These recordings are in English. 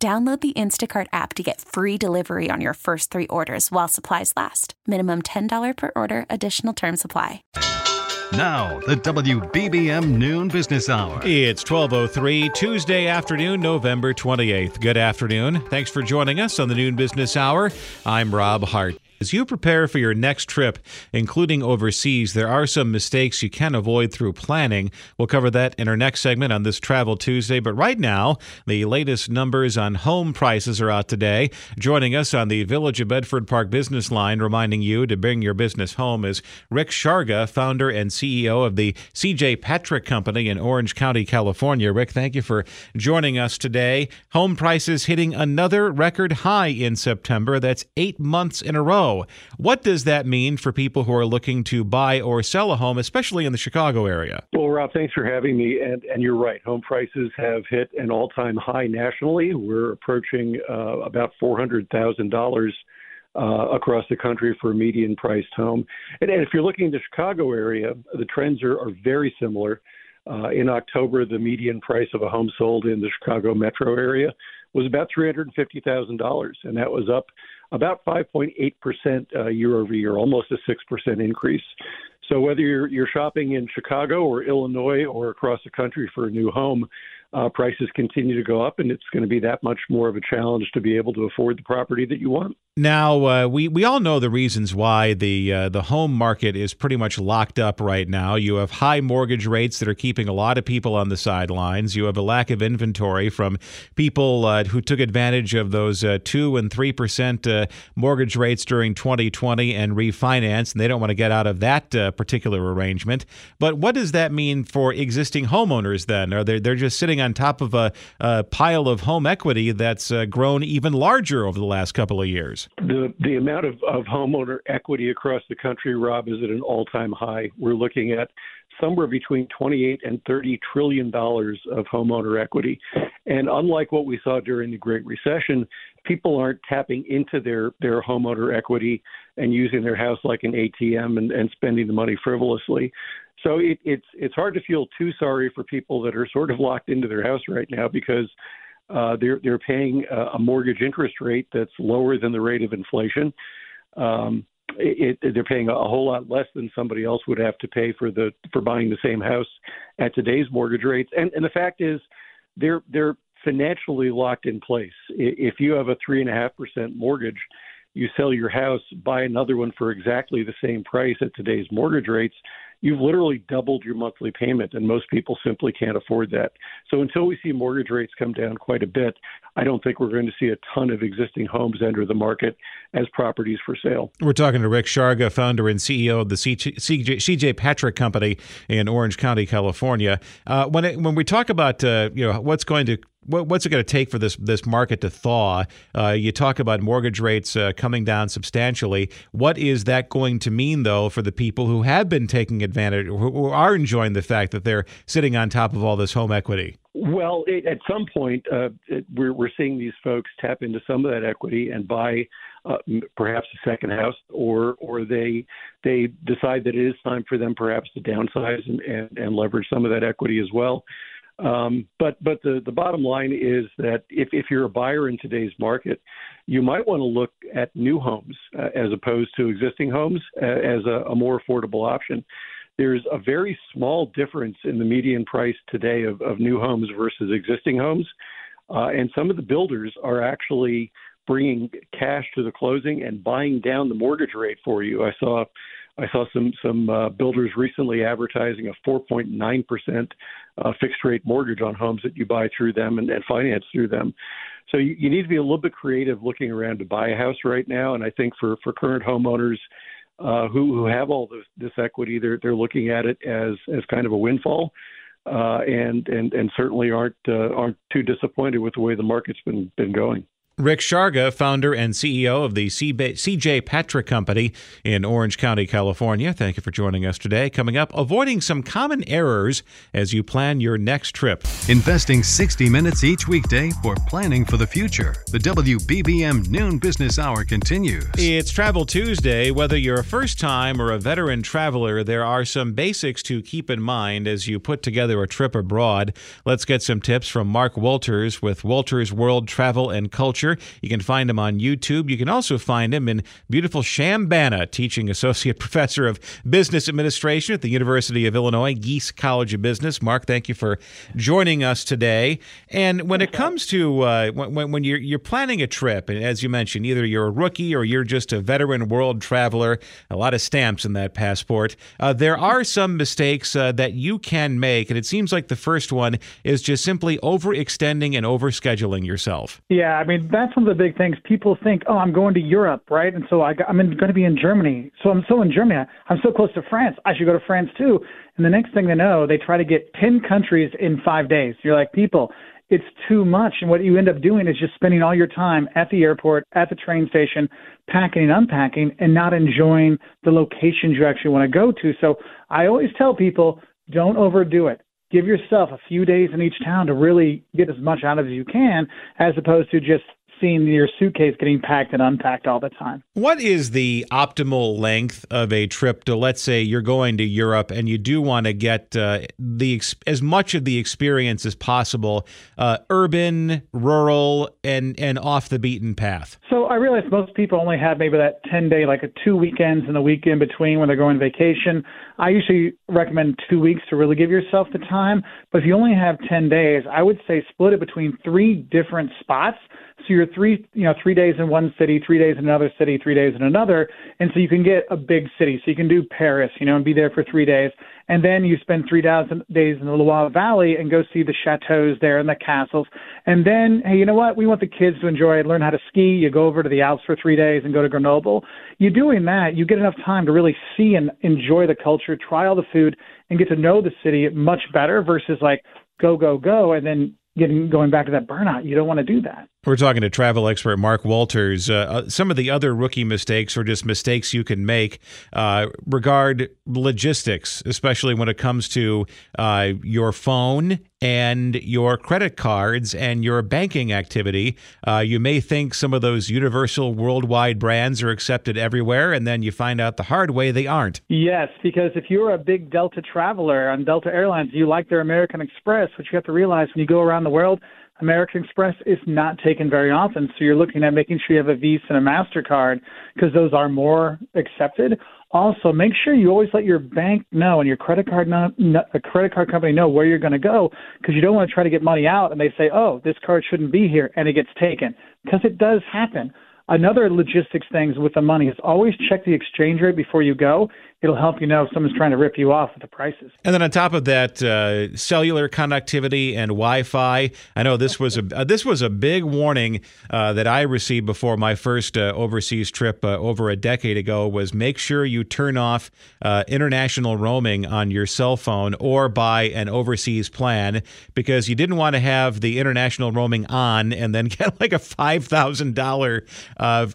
Download the Instacart app to get free delivery on your first three orders while supplies last. Minimum $10 per order, additional term supply. Now, the WBBM Noon Business Hour. It's 12:03 Tuesday afternoon, November 28th. Good afternoon. Thanks for joining us on the Noon Business Hour. I'm Rob Hart. As you prepare for your next trip, including overseas, there are some mistakes you can avoid through planning. We'll cover that in our next segment on this Travel Tuesday. But right now, the latest numbers on home prices are out today. Joining us on the Village of Bedford Park business line, reminding you to bring your business home, is Rick Sharga, founder and CEO of the CJ Patrick Company in Orange County, California. Rick, thank you for joining us today. Home prices hitting another record high in September. That's eight months in a row. What does that mean for people who are looking to buy or sell a home, especially in the Chicago area? Well, Rob, thanks for having me. And, and you're right. Home prices have hit an all time high nationally. We're approaching uh, about $400,000. Uh, across the country for a median priced home. And, and, if you're looking at the Chicago area, the trends are, are very similar. Uh, in October, the median price of a home sold in the Chicago metro area was about $350,000, and that was up about 5.8% uh, year over year, almost a 6% increase. So whether you're, you're shopping in Chicago or Illinois or across the country for a new home, uh, prices continue to go up, and it's going to be that much more of a challenge to be able to afford the property that you want. Now, uh, we we all know the reasons why the uh, the home market is pretty much locked up right now. You have high mortgage rates that are keeping a lot of people on the sidelines. You have a lack of inventory from people uh, who took advantage of those uh, two and three percent uh, mortgage rates during 2020 and refinanced, and they don't want to get out of that particular arrangement. But what does that mean for existing homeowners? Then, are they they're just sitting on top of a, a pile of home equity that's uh, grown even larger over the last couple of years? The the amount of, of homeowner equity across the country, Rob, is at an all time high. We're looking at somewhere between 28 and 30 trillion dollars of homeowner equity. And unlike what we saw during the Great Recession, people aren't tapping into their their homeowner equity and using their house like an ATM and, and spending the money frivolously. So it, it's it's hard to feel too sorry for people that are sort of locked into their house right now because uh, they're they're paying a mortgage interest rate that's lower than the rate of inflation. Um, it, it, they're paying a whole lot less than somebody else would have to pay for the for buying the same house at today's mortgage rates. And and the fact is, they're they're financially locked in place. If you have a three and a half percent mortgage, you sell your house, buy another one for exactly the same price at today's mortgage rates you've literally doubled your monthly payment, and most people simply can't afford that. So until we see mortgage rates come down quite a bit, I don't think we're going to see a ton of existing homes enter the market as properties for sale. We're talking to Rick Sharga, founder and CEO of the CJ, Patrick Company in Orange County, California. Uh, when it, when we talk about uh, you know what's going to what's it going to take for this this market to thaw? Uh, you talk about mortgage rates uh, coming down substantially. What is that going to mean, though, for the people who have been taking advantage, who are enjoying the fact that they're sitting on top of all this home equity? Well, it, at some point, uh, it, we're, we're seeing these folks tap into some of that equity and buy uh, perhaps a second house, or or they they decide that it is time for them perhaps to downsize and, and, and leverage some of that equity as well. Um, but but the, the bottom line is that if, if you're a buyer in today's market, you might want to look at new homes uh, as opposed to existing homes uh, as a, a, more affordable option. There's a very small difference in the median price today of, of new homes versus existing homes, uh, and some of the builders are actually bringing cash to the closing and buying down the mortgage rate for you. I saw I saw some some uh, builders recently advertising a 4.9 percent uh, fixed rate mortgage on homes that you buy through them and, and finance through them. So you, you need to be a little bit creative looking around to buy a house right now. And I think for for current homeowners uh, who who have all this, this equity, they're they're looking at it as as kind of a windfall. Uh, and and and certainly aren't uh, aren't too disappointed with the way the market's been been going. Rick Sharga, founder and CEO of the CJ Patrick Company in Orange County, California. Thank you for joining us today. Coming up, avoiding some common errors as you plan your next trip. Investing 60 minutes each weekday for planning for the future. The WBBM Noon Business Hour continues. It's Travel Tuesday. Whether you're a first time or a veteran traveler, there are some basics to keep in mind as you put together a trip abroad. Let's get some tips from Mark Wolters with Wolters World Travel and Culture you can find him on YouTube. You can also find him in beautiful Chambana, teaching associate professor of business administration at the University of Illinois, Gies College of Business. Mark, thank you for joining us today. And when it comes to uh, when, when you're, you're planning a trip, and as you mentioned, either you're a rookie or you're just a veteran world traveler, a lot of stamps in that passport, uh, there are some mistakes uh, that you can make. And it seems like the first one is just simply overextending and overscheduling yourself. Yeah, I mean, that's one of the big things. People think, oh, I'm going to Europe, right? And so I, I'm going to be in Germany. So I'm so in Germany. I'm so close to France. I should go to France too. And the next thing they know, they try to get 10 countries in five days. You're like, people, it's too much. And what you end up doing is just spending all your time at the airport, at the train station, packing and unpacking, and not enjoying the locations you actually want to go to. So I always tell people, don't overdo it give yourself a few days in each town to really get as much out of as you can, as opposed to just seeing your suitcase getting packed and unpacked all the time. What is the optimal length of a trip to, let's say, you're going to Europe and you do want to get uh, the as much of the experience as possible, uh, urban, rural, and and off the beaten path? So I realize most people only have maybe that ten day, like a two weekends and a week in between when they're going vacation. I usually recommend two weeks to really give yourself the time. But if you only have ten days, I would say split it between three different spots so you're three, you know, three days in one city, three days in another city, three days in another, and so you can get a big city. So you can do Paris, you know, and be there for three days, and then you spend three days in the Loire Valley and go see the chateaus there and the castles, and then hey, you know what? We want the kids to enjoy it, learn how to ski. You go over to the Alps for three days and go to Grenoble. You're doing that, you get enough time to really see and enjoy the culture, try all the food, and get to know the city much better versus like go go go and then getting going back to that burnout. You don't want to do that. We're talking to travel expert Mark Wolters. Uh, uh, some of the other rookie mistakes or just mistakes you can make uh, regard logistics, especially when it comes to uh, your phone and your credit cards and your banking activity. Uh, you may think some of those universal worldwide brands are accepted everywhere, and then you find out the hard way they aren't. Yes, because if you're a big Delta traveler on Delta Airlines, you like their American Express, which you have to realize when you go around the world – American Express is not taken very often. So you're looking at making sure you have a Visa and a MasterCard because those are more accepted. Also, make sure you always let your bank know and your credit card know, a uh, credit card company know where you're going to go because you don't want to try to get money out and they say, "Oh, this card shouldn't be here," and it gets taken because it does happen. Another logistics things with the money is always check the exchange rate before you go it'll help you know if someone's trying to rip you off with the prices. And then on top of that, uh, cellular connectivity and Wi-Fi. I know this was a uh, this was a big warning uh, that I received before my first uh, overseas trip uh, over a decade ago. Was make sure you turn off uh, international roaming on your cell phone or buy an overseas plan because you didn't want to have the international roaming on and then get like a five thousand dollar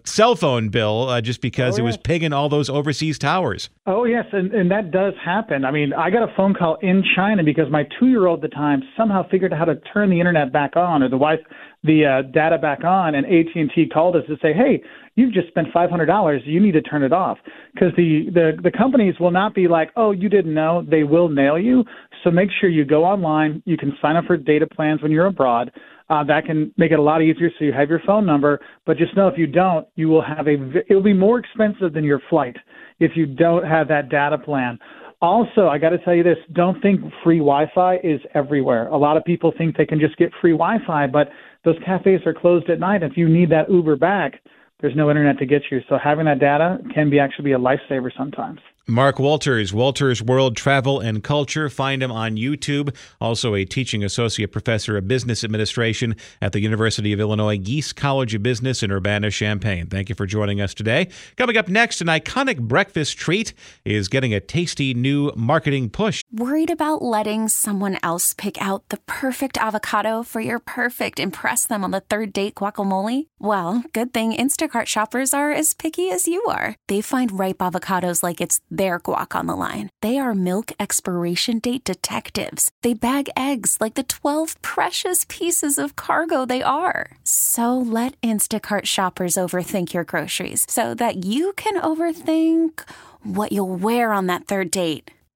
cell phone bill just because oh, yeah. it was pinging all those overseas towers. Oh yes, and and that does happen. I mean, I got a phone call in China because my two-year-old at the time somehow figured out how to turn the internet back on or the wife the uh, data back on, and AT and T called us to say, "Hey, you've just spent five hundred dollars. You need to turn it off." Because the the the companies will not be like, "Oh, you didn't know." They will nail you. So make sure you go online. You can sign up for data plans when you're abroad. Uh, that can make it a lot easier so you have your phone number. But just know if you don't, you will have a, it will be more expensive than your flight if you don't have that data plan. Also, I got to tell you this don't think free Wi Fi is everywhere. A lot of people think they can just get free Wi Fi, but those cafes are closed at night. If you need that Uber back, there's no internet to get you. So having that data can be actually be a lifesaver sometimes. Mark Wolters, Wolters World Travel and Culture. Find him on YouTube. Also, a teaching associate professor of business administration at the University of Illinois Gies College of Business in Urbana Champaign. Thank you for joining us today. Coming up next, an iconic breakfast treat is getting a tasty new marketing push. Worried about letting someone else pick out the perfect avocado for your perfect impress them on the third date guacamole? Well, good thing Instacart shoppers are as picky as you are. They find ripe avocados like it's their guac on the line. They are milk expiration date detectives. They bag eggs like the 12 precious pieces of cargo they are. So let Instacart shoppers overthink your groceries so that you can overthink what you'll wear on that third date.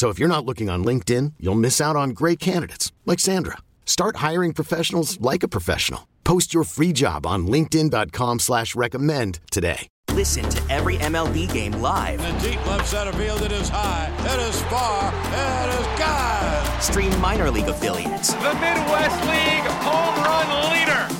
So if you're not looking on LinkedIn, you'll miss out on great candidates like Sandra. Start hiring professionals like a professional. Post your free job on LinkedIn.com slash recommend today. Listen to every MLB game live. In the deep left center field, it is high, it is far, it is God. Stream minor league affiliates. The Midwest League home run leader.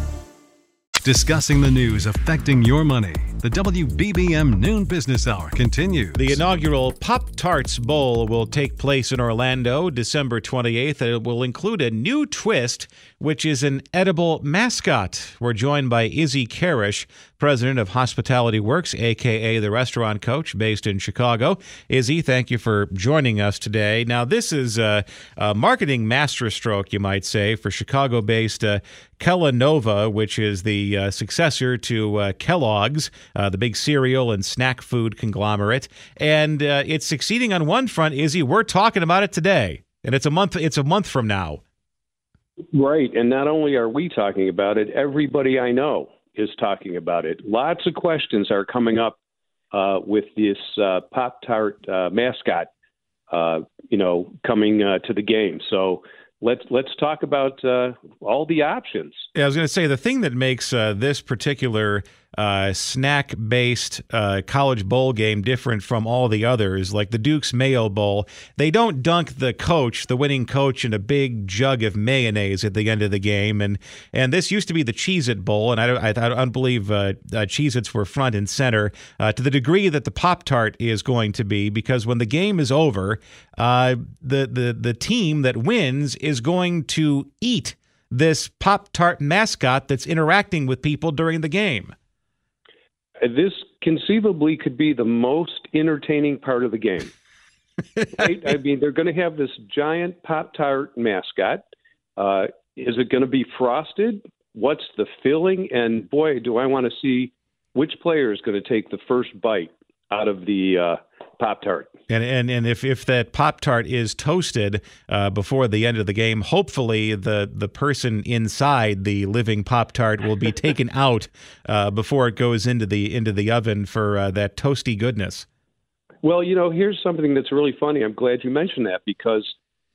Discussing the news affecting your money. The WBBM Noon Business Hour continues. The inaugural Pop Tarts Bowl will take place in Orlando December 28th. and It will include a new twist, which is an edible mascot. We're joined by Izzy Kharasch, president of Hospitality Works, aka the restaurant coach based in Chicago. Izzy, thank you for joining us today. Now, this is a, a marketing masterstroke, you might say, for Chicago based uh, Kellanova, which is the uh, successor to uh, Kellogg's uh, the big cereal and snack food conglomerate. And uh, it's succeeding on one front, Izzy. We're talking about it today, and it's a month. It's a month from now. Right, and not only are we talking about it, everybody I know is talking about it. Lots of questions are coming up uh, with this uh, Pop Tart mascot, you know, coming to the game. So let's let's talk about uh, all the options. Yeah, I was going to say the thing that makes uh, this particular uh, snack based uh, college bowl game different from all the others, like the Duke's Mayo Bowl. They don't dunk the coach, the winning coach, in a big jug of mayonnaise at the end of the game. And and this used to be the Cheez It Bowl, and I, I, I don't believe uh, uh, Cheez Its were front and center uh, to the degree that the Pop Tart is going to be, because when the game is over, uh, the, the, the team that wins is going to eat this Pop Tart mascot that's interacting with people during the game this conceivably could be the most entertaining part of the game. right? I mean, they're going to have this giant Pop Tart mascot. Uh, is it going to be frosted? What's the filling? And boy, do I want to see which player is going to take the first bite out of the uh, Pop Tart. And and and if if that Pop Tart is toasted uh, before the end of the game, hopefully the the person inside the living Pop Tart will be taken out uh, before it goes into the into the oven for uh, that toasty goodness. Well, you know, here's something that's really funny. I'm glad you mentioned that because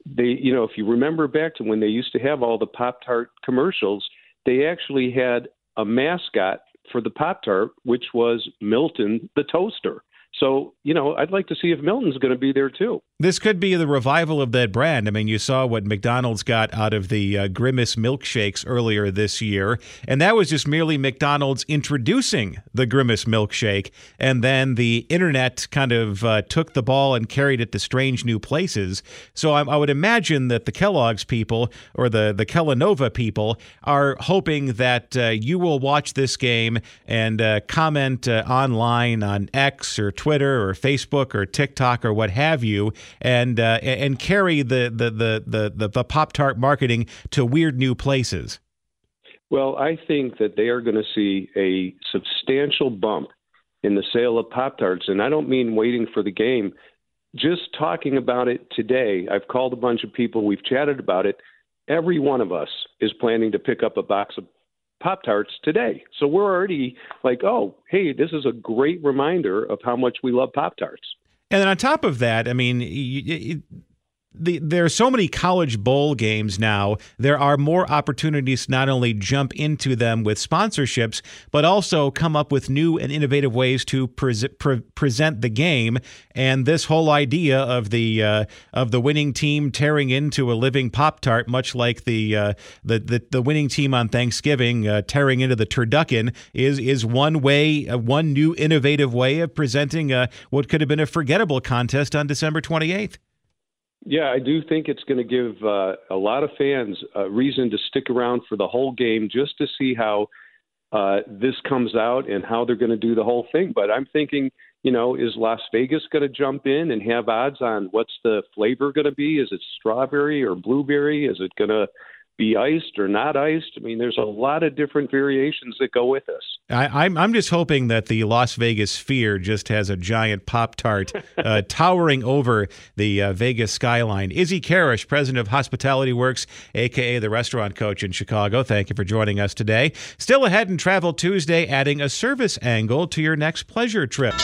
they, you know, if you remember back to when they used to have all the Pop Tart commercials, they actually had a mascot for the Pop Tart, which was Milton the toaster. So, you know, I'd like to see if Milton's going to be there too. This could be the revival of that brand. I mean, you saw what McDonald's got out of the uh, Grimace milkshakes earlier this year, and that was just merely McDonald's introducing the Grimace milkshake, and then the internet kind of uh, took the ball and carried it to strange new places. So I, I would imagine that the Kellogg's people or the the Kellanova people are hoping that uh, you will watch this game and uh, comment uh, online on X or Twitter or Facebook or TikTok or what have you and uh, and carry the the the the, the, the Pop Tart marketing to weird new places? Well, I think that they are going to see a substantial bump in the sale of Pop Tarts. And I don't mean waiting for the game. Just talking about it today, I've called a bunch of people, we've chatted about it. Every one of us is planning to pick up a box of Pop Tarts today. So we're already like, oh, hey, this is a great reminder of how much we love Pop Tarts. And then on top of that, I mean, the, there are so many college bowl games now. There are more opportunities to not only jump into them with sponsorships, but also come up with new and innovative ways to pre- pre- present the game. And this whole idea of the uh, of the winning team tearing into a living Pop Tart, much like the, uh, the, the the winning team on Thanksgiving uh, tearing into the turducken, is is one way, uh, one new innovative way of presenting what could have been a forgettable contest on December twenty eighth. Yeah, I do think it's going to give uh, a lot of fans a reason to stick around for the whole game just to see how uh, this comes out and how they're going to do the whole thing. But I'm thinking, you know, is Las Vegas going to jump in and have odds on what's the flavor going to be? Is it strawberry or blueberry? Is it going to be iced or not iced. I mean, there's a lot of different variations that go with this. I, am I'm, I'm just hoping that the Las Vegas Sphere just has a giant Pop Tart uh, towering over the uh, Vegas skyline. Izzy Kharasch, president of Hospitality Works, aka the restaurant coach in Chicago. Thank you for joining us today. Still ahead in Travel Tuesday, adding a service angle to your next pleasure trip.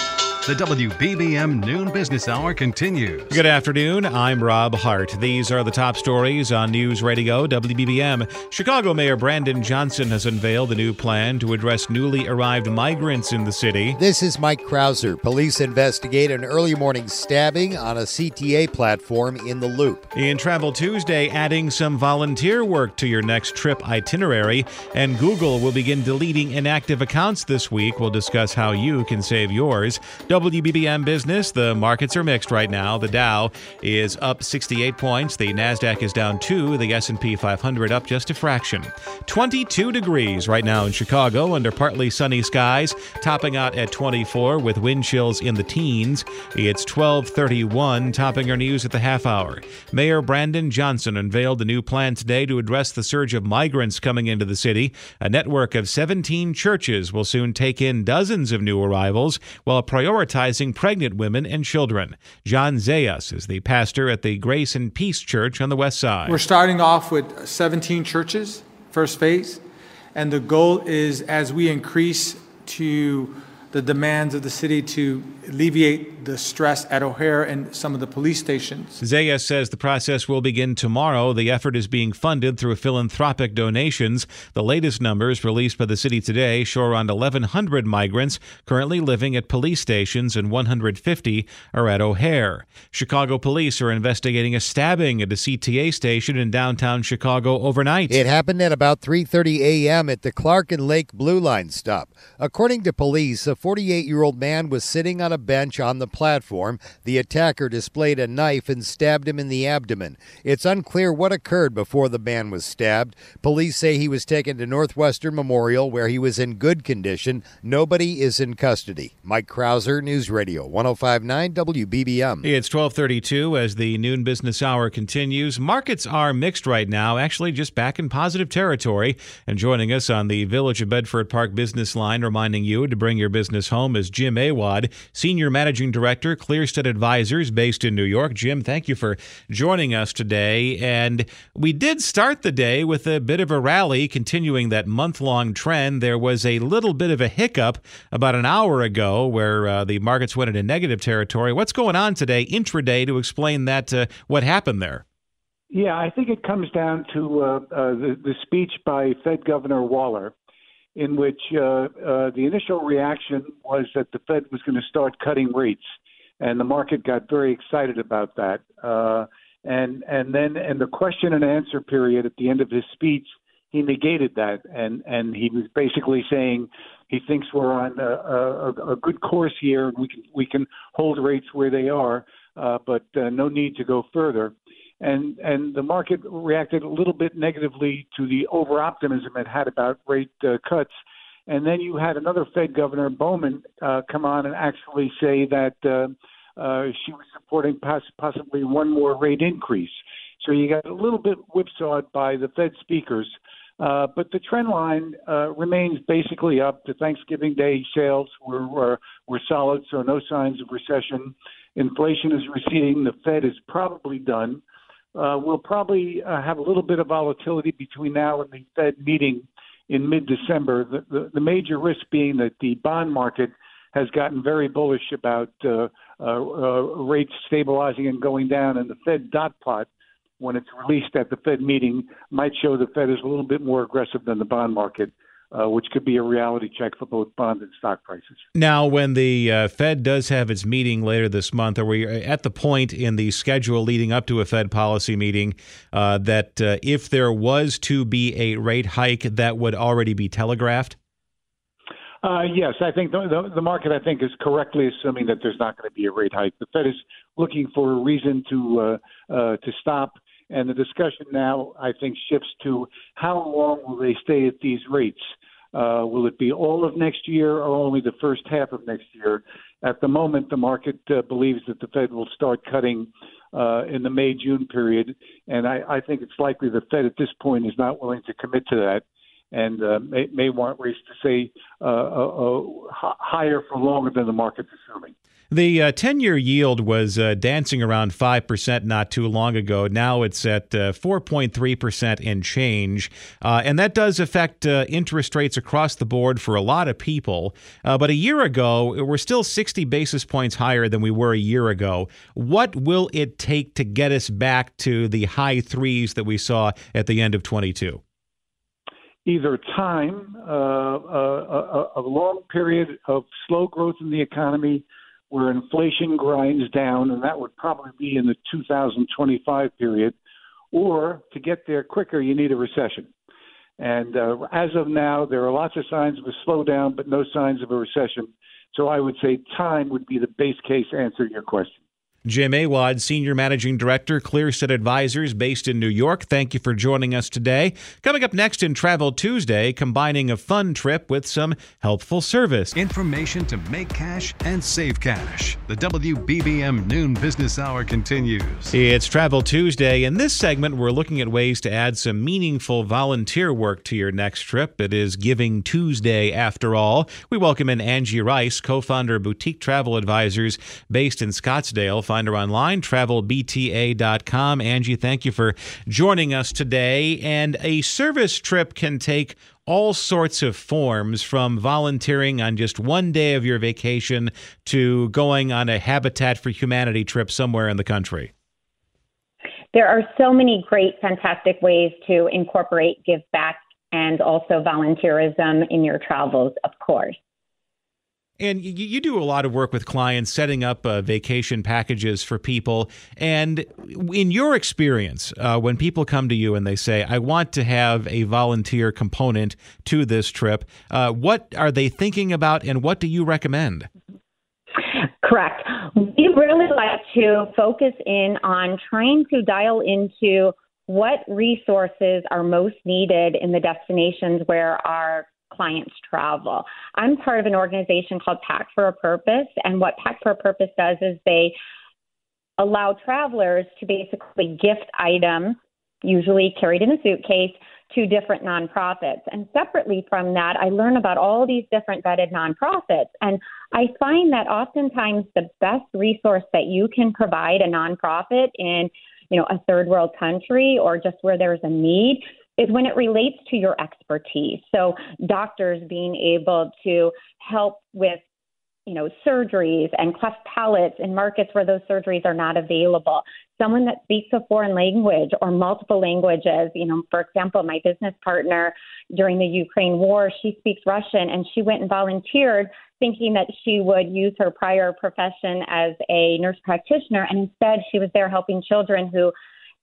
The WBBM Noon Business Hour continues. Good afternoon. I'm Rob Hart. These are the top stories on News Radio WBBM. Chicago Mayor Brandon Johnson has unveiled a new plan to address newly arrived migrants in the city. This is Mike Krauser. Police investigate an early morning stabbing on a CTA platform in the Loop. In Travel Tuesday, adding some volunteer work to your next trip itinerary, and Google will begin deleting inactive accounts this week. We'll discuss how you can save yours. WBBM Business, the markets are mixed right now. The Dow is up 68 points, the Nasdaq is down 2, the S&P 500 up just a fraction. 22 degrees right now in Chicago under partly sunny skies, topping out at 24 with wind chills in the teens. It's 12:31, topping our news at the half hour. Mayor Brandon Johnson unveiled a new plan today to address the surge of migrants coming into the city. A network of 17 churches will soon take in dozens of new arrivals while prioritizing prioritizing pregnant women and children. John Zayas is the pastor at the Grace and Peace Church on the west side. We're starting off with 17 churches, first phase, and the goal is as we increase to the demands of the city to alleviate the stress at O'Hare and some of the police stations. Zayas says the process will begin tomorrow. The effort is being funded through philanthropic donations. The latest numbers released by the city today show around 1,100 migrants currently living at police stations and 150 are at O'Hare. Chicago police are investigating a stabbing at a CTA station in downtown Chicago overnight. It happened at about 3:30 a.m. at the Clark and Lake Blue Line stop. According to police, a 48 year old man was sitting on a bench on the platform. The attacker displayed a knife and stabbed him in the abdomen. It's unclear what occurred before the man was stabbed. Police say he was taken to Northwestern Memorial where he was in good condition. Nobody is in custody. Mike Krauser, News Radio 1059 WBBM. It's 1232 as the noon business hour continues. Markets are mixed right now, actually just back in positive territory. And joining us on the Village of Bedford Park business line, reminding you to bring your business business home is Jim Awad, Senior Managing Director, Clearstead Advisors, based in New York. Jim, thank you for joining us today. And we did start the day with a bit of a rally, continuing that month long trend. There was a little bit of a hiccup about an hour ago where uh, the markets went into negative territory. What's going on today, intraday, to explain that, uh, what happened there? Yeah, I think it comes down to uh, uh, the, the speech by Fed Governor Waller in which uh, uh, the initial reaction was that the Fed was going to start cutting rates, and the market got very excited about that. Uh, and and then in the question and answer period at the end of his speech, he negated that, and and he was basically saying he thinks we're on a, a, a good course here. We can we can hold rates where they are, uh, but uh, no need to go further and and the market reacted a little bit negatively to the over optimism it had about rate uh, cuts. And then you had another Fed governor, Bowman, uh, come on and actually say that uh, uh, she was supporting poss- possibly one more rate increase. So you got a little bit whipsawed by the Fed speakers. Uh, but the trend line uh, remains basically up. The Thanksgiving Day sales were, were were solid, so no signs of recession. Inflation is receding. The Fed is probably done. Uh, we'll probably uh, have a little bit of volatility between now and the Fed meeting in mid-December. The, the, the major risk being that the bond market has gotten very bullish about uh, uh, uh, rates stabilizing and going down, and the Fed dot plot when it's released at the Fed meeting might show the Fed is a little bit more aggressive than the bond market uh, which could be a reality check for both bond and stock prices. Now, when the uh, Fed does have its meeting later this month, are we at the point in the schedule leading up to a Fed policy meeting uh, that uh, if there was to be a rate hike, that would already be telegraphed? Uh, yes, I think the, the, the, market, I think, is correctly assuming that there's not going to be a rate hike. The Fed is looking for a reason to uh, to stop, and the discussion now, I think, shifts to how long will they stay at these rates. Uh, will it be all of next year or only the first half of next year? At the moment, the market uh, believes that the Fed will start cutting uh, in the May June period, and I, I think it's likely the Fed at this point is not willing to commit to that and uh, may, may want rates to stay uh, uh, uh higher for longer than the market's assuming. The 10 uh, year yield was uh, dancing around 5% not too long ago. Now it's at 4.3% uh, in change. Uh, and that does affect interest rates across the board for a lot of people. but a year ago, we're still 60 basis points higher than we were a year ago. What will it take to get us back to the high threes that we saw at the end of 22? Either time, uh, a, a, long period of slow growth in the economy, where inflation grinds down, and that would probably be in the 2025 period, or to get there quicker, you need a recession. And uh, as of now, there are lots of signs of a slowdown, but no signs of a recession. So I would say time would be the base case answer to your question. Jim Awad, Senior Managing Director, Clearstead Advisors, based in New York. Thank you for joining us today. Coming up next in Travel Tuesday, combining a fun trip with some helpful service. Information to make cash and save cash. The WBBM Noon Business Hour continues. It's Travel Tuesday. In this segment, we're looking at ways to add some meaningful volunteer work to your next trip. It is Giving Tuesday, after all. We welcome in Angie Rice, co founder of Boutique Travel Advisors, based in Scottsdale find her online, travelbta.com. Angie, thank you for joining us today. And a service trip can take all sorts of forms from volunteering on just one day of your vacation to going on a Habitat for Humanity trip somewhere in the country. There are so many great, fantastic ways to incorporate give back and also volunteerism in your travels, of course. And you, you, do a lot of work with clients setting up uh, vacation packages for people. And in your experience, uh, when people come to you and they say, I want to have a volunteer component to this trip, uh, what are they thinking about and what do you recommend? Correct. We really like to focus in on trying to dial into what resources are most needed in the destinations where our clients travel. I'm part of an organization called Pack for a Purpose, and what Pack for a Purpose does is they allow travelers to basically gift items, usually carried in a suitcase, to different nonprofits. And separately from that, I learn about all these different vetted nonprofits. And I find that oftentimes the best resource that you can provide a nonprofit in, you know, a third world country or just where there's a need is when it relates to your expertise. So doctors being able to help with you know, surgeries and cleft palates in markets where those surgeries are not available. Someone that speaks a foreign language or multiple languages. You know, for example, my business partner during the Ukraine war, she speaks Russian and she went and volunteered thinking that she would use her prior profession as a nurse practitioner. And instead, she was there helping children who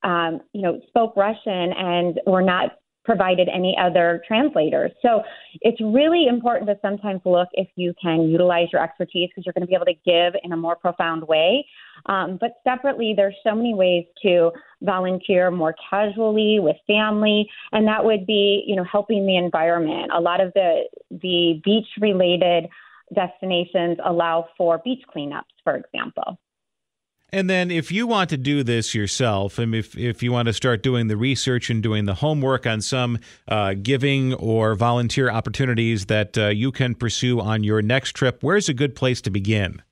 um, you know, spoke Russian and were not provided any other translators. So it's really important to sometimes look if you can utilize your expertise because you're going to be able to give in a more profound way. Um, but separately, there's so many ways to volunteer more casually with family, and that would be, you know, helping the environment. A lot of the the beach related destinations allow for beach cleanups, for example. And then, if you want to do this yourself, and if, if you want to start doing the research and doing the homework on some uh, giving or volunteer opportunities that uh, you can pursue on your next trip, where's a good place to begin?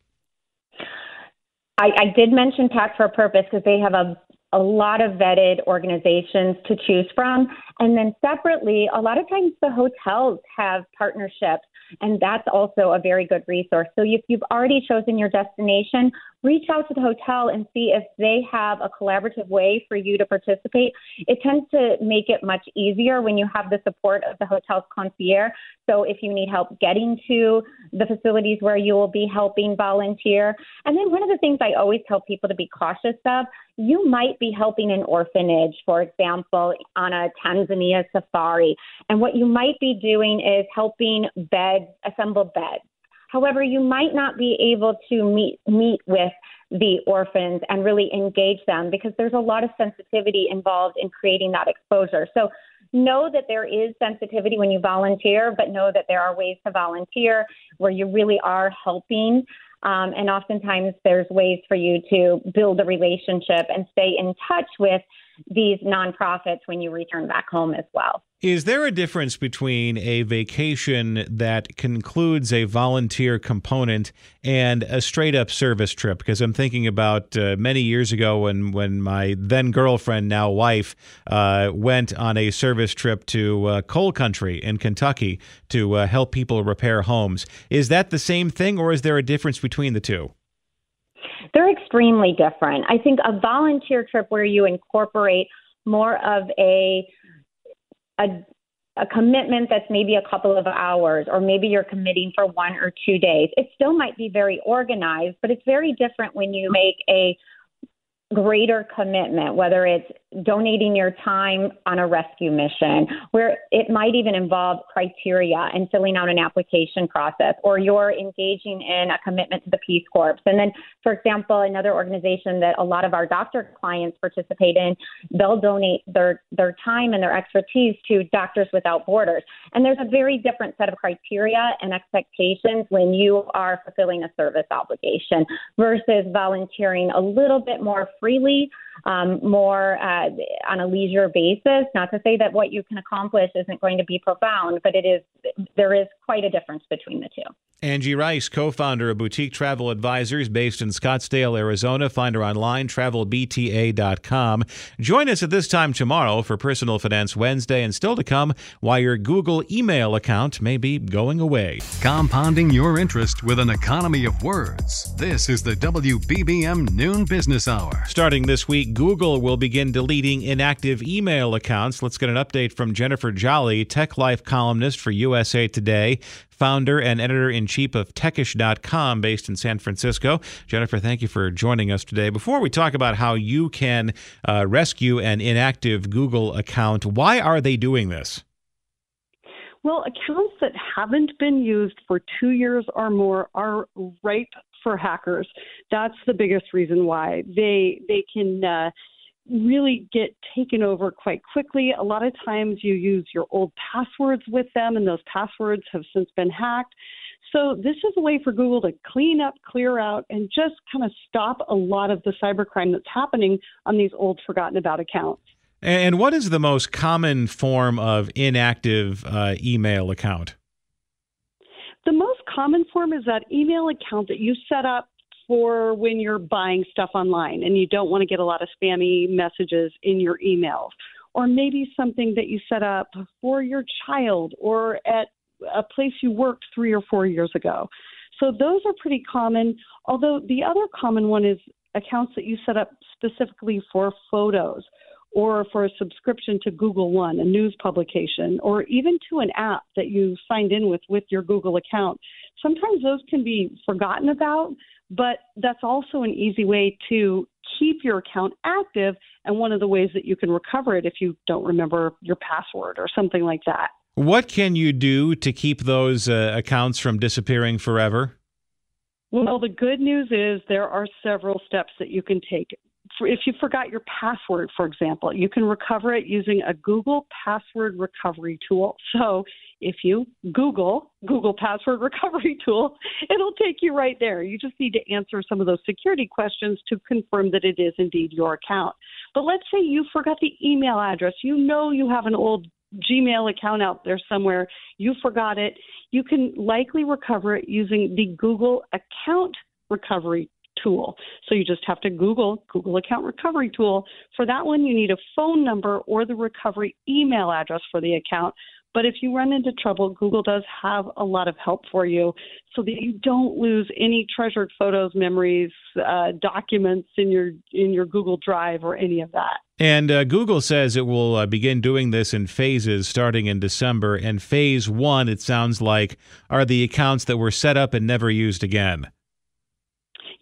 I, I did mention Pack for a Purpose because they have a a lot of vetted organizations to choose from. And then separately, a lot of times the hotels have partnerships and that's also a very good resource. So if you've already chosen your destination, reach out to the hotel and see if they have a collaborative way for you to participate. It tends to make it much easier when you have the support of the hotel's concierge. So if you need help getting to the facilities where you will be helping volunteer. And then one of the things I always tell people to be cautious of, you might be helping an orphanage, for example, on a Tanzania safari. And what you might be doing is helping beds, assemble beds However, you might not be able to meet meet with the orphans and really engage them because there's a lot of sensitivity involved in creating that exposure. So know that there is sensitivity when you volunteer, but know that there are ways to volunteer where you really are helping. Um, and oftentimes there's ways for you to build a relationship and stay in touch with these nonprofits when you return back home as well. Is there a difference between a vacation that concludes a volunteer component and a straight up service trip? Because I'm thinking about uh, many years ago when, when my then girlfriend, now wife, uh, went on a service trip to uh, coal country in Kentucky to uh, help people repair homes. Is that the same thing, or is there a difference between the two? They're extremely different. I think a volunteer trip where you incorporate more of a a a commitment that's maybe a couple of hours, or maybe you're committing for one or two days. It still might be very organized, but it's very different when you make a greater commitment, whether it's donating your time on a rescue mission, where it might even involve criteria and filling out an application process, or you're engaging in a commitment to the Peace Corps. And then, for example, another organization that a lot of our doctor clients participate in, they'll donate their, their time and their expertise to Doctors Without Borders. And there's a very different set of criteria and expectations when you are fulfilling a service obligation versus volunteering a little bit more freely, um, more uh, on a leisure basis. Not to say that what you can accomplish isn't going to be profound, but it is. There is quite a difference between the two. Angie Rice, co founder of Boutique Travel Advisors based in Scottsdale, Arizona. Find her online, travelbta.com. Join us at this time tomorrow for Personal Finance Wednesday and still to come why your Google email account may be going away. Compounding your interest with an economy of words. This is the WBBM Noon Business Hour. Starting this week, Google will begin deleting inactive email accounts. Let's get an update from Jennifer Jolly, Tech Life columnist for USA Today founder and editor in chief of techish.com based in San Francisco. Jennifer, thank you for joining us today. Before we talk about how you can uh, rescue an inactive Google account, why are they doing this? Well, accounts that haven't been used for two years or more are ripe for hackers. That's the biggest reason why they they can uh, really get taken over quite quickly. A lot of times you use your old passwords with them, and those passwords have since been hacked. So, this is a way for Google to clean up, clear out, and just kind of stop a lot of the cybercrime that's happening on these old, forgotten about accounts. And what is the most common form of inactive uh, email account? The most common form is that email account that you set up for when you're buying stuff online and you don't want to get a lot of spammy messages in your emails. Or maybe something that you set up for your child or at a place you worked three or four years ago. So those are pretty common. Although the other common one is accounts that you set up specifically for photos or for a subscription to Google One, a news publication, or even to an app that you signed in with with your Google account. Sometimes those can be forgotten about, but that's also an easy way to keep your account active and one of the ways that you can recover it if you don't remember your password or something like that. What can you do to keep those uh, accounts from disappearing forever? Well, the good news is there are several steps that you can take. If you forgot your password, for example, you can recover it using a Google password recovery tool. So if you Google Google Password Recovery Tool, it'll take you right there. You just need to answer some of those security questions to confirm that it is indeed your account. But let's say you forgot the email address. You know you have an old Gmail account out there somewhere, you forgot it. You can likely recover it using the Google Account Recovery tool. So you just have to Google Google Account Recovery Tool. For that one, you need a phone number or the recovery email address for the account. But if you run into trouble, Google does have a lot of help for you so that you don't lose any treasured photos, memories, uh, documents in your in your Google Drive or any of that. And uh, Google says it will uh, begin doing this in phases starting in December. And phase one, it sounds like, are the accounts that were set up and never used again.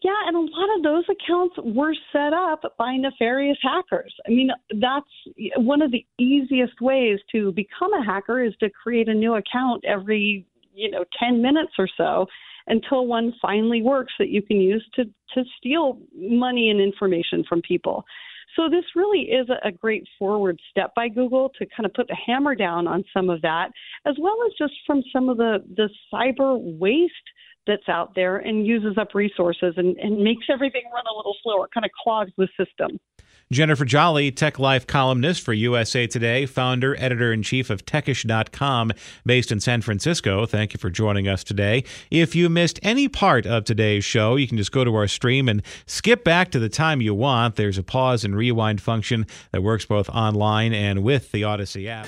Yeah, and a lot of those accounts were set up by nefarious hackers. I mean, that's one of the easiest ways to become a hacker is to create a new account every, you know, 10 minutes or so until one finally works that you can use to to steal money and information from people. So this really is a great forward step by Google to kind of put the hammer down on some of that, as well as just from some of the the cyber waste that's out there and uses up resources and, and makes everything run a little slower, kind of clogs the system. Jennifer Jolly, Tech Life columnist for USA Today, founder, editor in chief of techish.com, based in San Francisco. Thank you for joining us today. If you missed any part of today's show, you can just go to our stream and skip back to the time you want. There's a pause and rewind function that works both online and with the Audacy app.